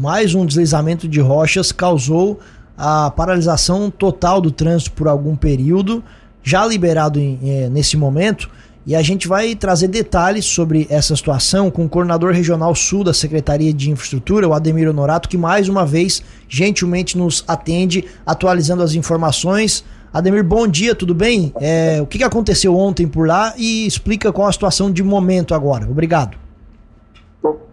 mais um deslizamento de rochas causou a paralisação total do trânsito por algum período, já liberado em, é, nesse momento. E a gente vai trazer detalhes sobre essa situação com o coordenador regional sul da Secretaria de Infraestrutura, o Ademir Honorato, que mais uma vez gentilmente nos atende, atualizando as informações. Ademir, bom dia, tudo bem? É, o que aconteceu ontem por lá e explica qual a situação de momento agora. Obrigado.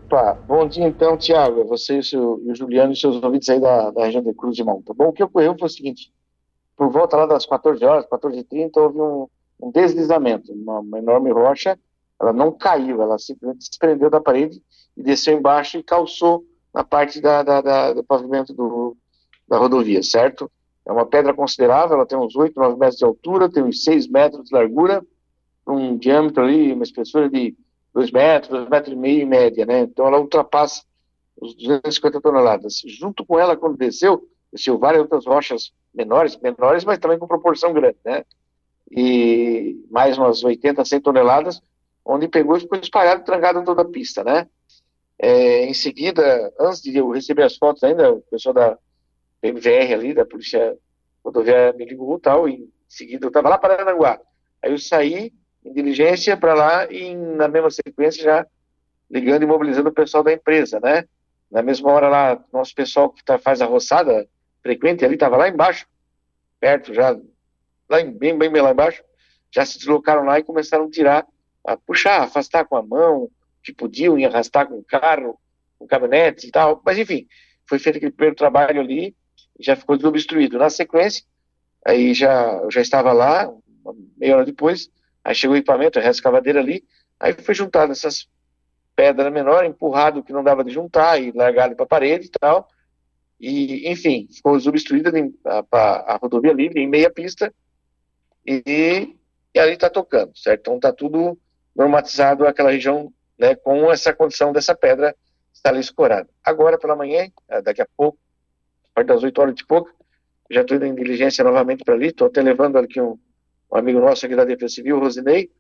Opa, bom dia então, Tiago, você e o, seu, e o Juliano e seus ouvintes aí da, da região de Cruz de Monta. Bom, o que ocorreu foi o seguinte, por volta lá das 14 horas, 14h30, houve um, um deslizamento, uma, uma, enorme rocha, ela não caiu, ela simplesmente se da parede e desceu embaixo e calçou na parte da, da, da, do pavimento do, da rodovia, certo? É uma pedra considerável, ela tem uns 8, 9 metros de altura, tem uns 6 metros de largura, um diâmetro ali, uma espessura de 2 metros, 2 metros e meio em média, né? Então ela ultrapassa os 250 toneladas. Junto com ela, quando desceu, desceu várias outras rochas menores, menores, mas também com proporção grande, né? E mais umas 80, 100 toneladas, onde pegou e ficou espalhado, trancado toda a pista, né? É, em seguida, antes de eu receber as fotos ainda, o pessoal da PMVR ali, da Polícia Rodoviária me ligou e tal, e em seguida eu estava lá para Aranguá. Aí eu saí em diligência para lá e na mesma sequência já ligando e mobilizando o pessoal da empresa, né? Na mesma hora lá, nosso pessoal que tá, faz a roçada frequente ali estava lá embaixo, perto já, lá em, bem, bem, bem lá embaixo, já se deslocaram lá e começaram a tirar, a puxar, afastar com a mão, que podiam, e arrastar com o carro, com caminhonete e tal, mas enfim, foi feito aquele primeiro trabalho ali, já ficou desobstruído. Na sequência, aí já, eu já estava lá, meia hora depois, Aí chegou o equipamento, a escavadeira ali, aí foi juntado essas pedras menores, empurrado o que não dava de juntar e largado para a parede e tal. E, enfim, ficou obstruída a, a, rodovia livre em meia pista e, e ali está tocando, certo? Então está tudo normatizado aquela região né, com essa condição dessa pedra estar ali escorada. Agora pela manhã, eh, daqui a pouco, a partir das 8 horas de pouco, já estou indo em diligência novamente para ali, estou até levando aqui um, um amigo nosso aqui da Defesa Civil, Rosinei,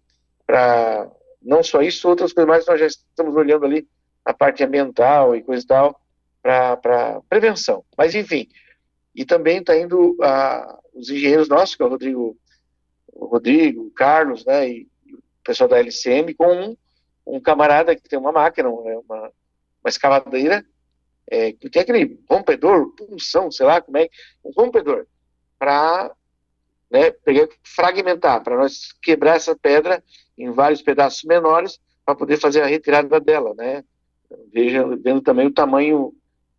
para não só isso, outras coisas mais, nós já estamos olhando ali a parte ambiental e coisa e tal, para prevenção. Mas, enfim, e também está indo a, os engenheiros nossos, que é o Rodrigo, o Rodrigo, o Carlos, né, e, o pessoal da LCM, com um, um, camarada que tem uma máquina, uma, uma escavadeira, é, que tem aquele rompedor, punção, sei lá como é, um rompedor, para né, fragmentar, para nós quebrar essa pedra em vários pedaços menores para poder fazer a retirada dela, né? Veja, vendo também o tamanho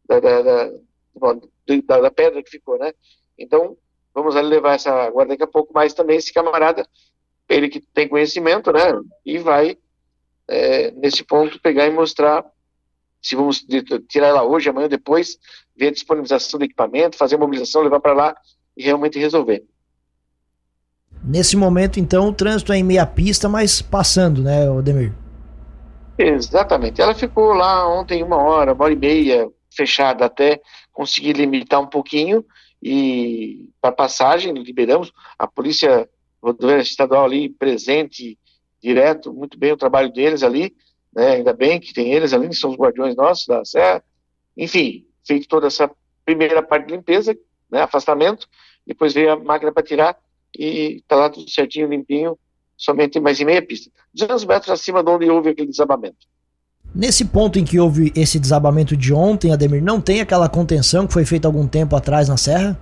da, da, da, da, pedra que ficou, né? Então, vamos levar essa, agora daqui a pouco mais também esse camarada, ele que tem conhecimento, né? E vai, é, nesse ponto, pegar e mostrar se vamos tirar ela hoje, amanhã, depois, ver a disponibilização do equipamento, fazer a mobilização, levar para lá e realmente resolver. Nesse momento, então, o trânsito é em meia pista, mas passando, né, Odemir? Exatamente. Ela ficou lá ontem uma hora, uma hora e meia, fechada até conseguir limitar um pouquinho e para passagem liberamos a polícia rodoviária estadual ali presente direto, muito bem o trabalho deles ali, né? Ainda bem que tem eles ali, são os guardiões nossos da Serra. Enfim, feito toda essa primeira parte de limpeza, né, afastamento, depois veio a máquina para tirar e está lá tudo certinho, limpinho, somente mais em meia pista. 200 metros acima de onde houve aquele desabamento. Nesse ponto em que houve esse desabamento de ontem, Ademir, não tem aquela contenção que foi feita algum tempo atrás na serra?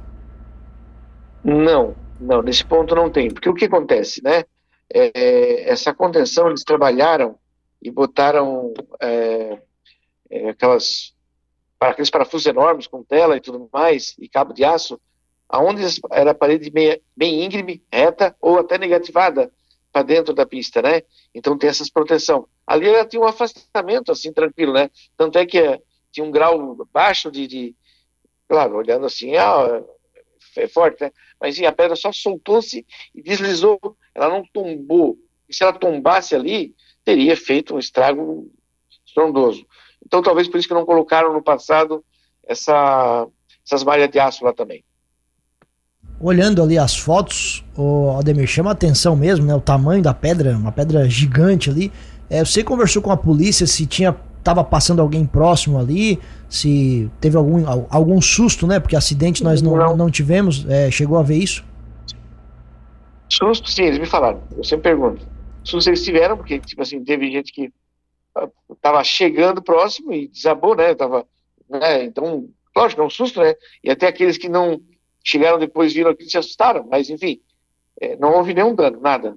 Não, não, nesse ponto não tem. Porque o que acontece, né? É, essa contenção eles trabalharam e botaram é, é, aquelas aqueles parafusos enormes com tela e tudo mais e cabo de aço aonde era a parede meia, bem íngreme, reta ou até negativada para dentro da pista, né? Então tem essas proteção. Ali ela tinha um afastamento assim tranquilo, né? Tanto é que é, tinha um grau baixo de, de, claro, olhando assim, ah, é forte, né? Mas sim, a pedra só soltou-se e deslizou, ela não tombou. E se ela tombasse ali, teria feito um estrago estrondoso. Então talvez por isso que não colocaram no passado essa, essas malhas de aço lá também olhando ali as fotos, o Ademir chama a atenção mesmo, né? O tamanho da pedra, uma pedra gigante ali. É, você conversou com a polícia se tinha estava passando alguém próximo ali, se teve algum, algum susto, né? Porque acidente nós não, não. não tivemos. É, chegou a ver isso? Susto, sim, eles me falaram. Eu sempre pergunto. Susto eles tiveram, porque, tipo assim, teve gente que estava chegando próximo e desabou, né? Tava, né? Então, lógico, é um susto, né? E até aqueles que não chegaram depois viram aquilo se assustaram, mas enfim, é, não houve nenhum dano, nada.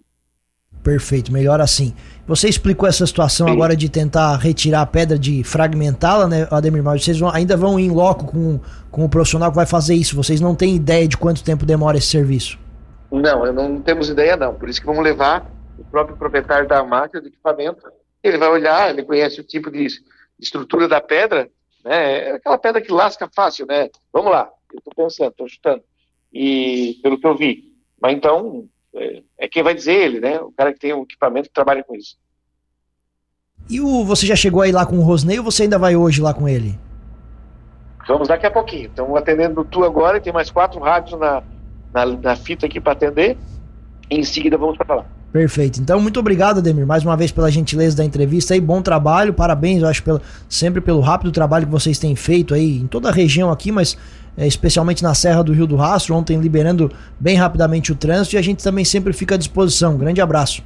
Perfeito, melhor assim. Você explicou essa situação Sim. agora de tentar retirar a pedra, de fragmentá-la, né, Ademir? Mas vocês vão, ainda vão em loco com, com o profissional que vai fazer isso. Vocês não têm ideia de quanto tempo demora esse serviço? Não, não temos ideia não. Por isso que vamos levar o próprio proprietário da máquina, do equipamento. Ele vai olhar, ele conhece o tipo de estrutura da pedra, né? É aquela pedra que lasca fácil, né? Vamos lá, eu estou pensando, estou chutando. E pelo que eu vi. Mas então, é, é, quem vai dizer ele, né? O cara que tem o equipamento que trabalha com isso. E o, você já chegou aí lá com o Rosnei ou você ainda vai hoje lá com ele? Vamos daqui a pouquinho. Estamos atendendo tu agora e tem mais quatro rádios na, na, na fita aqui para atender. E em seguida vamos para lá. Perfeito. Então, muito obrigado, Ademir, mais uma vez pela gentileza da entrevista aí. Bom trabalho, parabéns, eu acho, pelo, sempre pelo rápido trabalho que vocês têm feito aí em toda a região aqui, mas especialmente na Serra do Rio do Rastro, ontem liberando bem rapidamente o trânsito e a gente também sempre fica à disposição. grande abraço.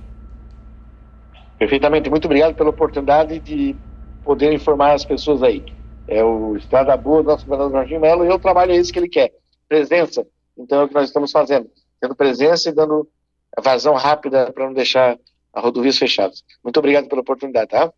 Perfeitamente, muito obrigado pela oportunidade de poder informar as pessoas aí. É o Estrada Boa, nosso governador Jorginho Melo, e o trabalho é esse que ele quer, presença. Então é o que nós estamos fazendo, tendo presença e dando vazão rápida para não deixar a rodovias fechadas. Muito obrigado pela oportunidade, tá?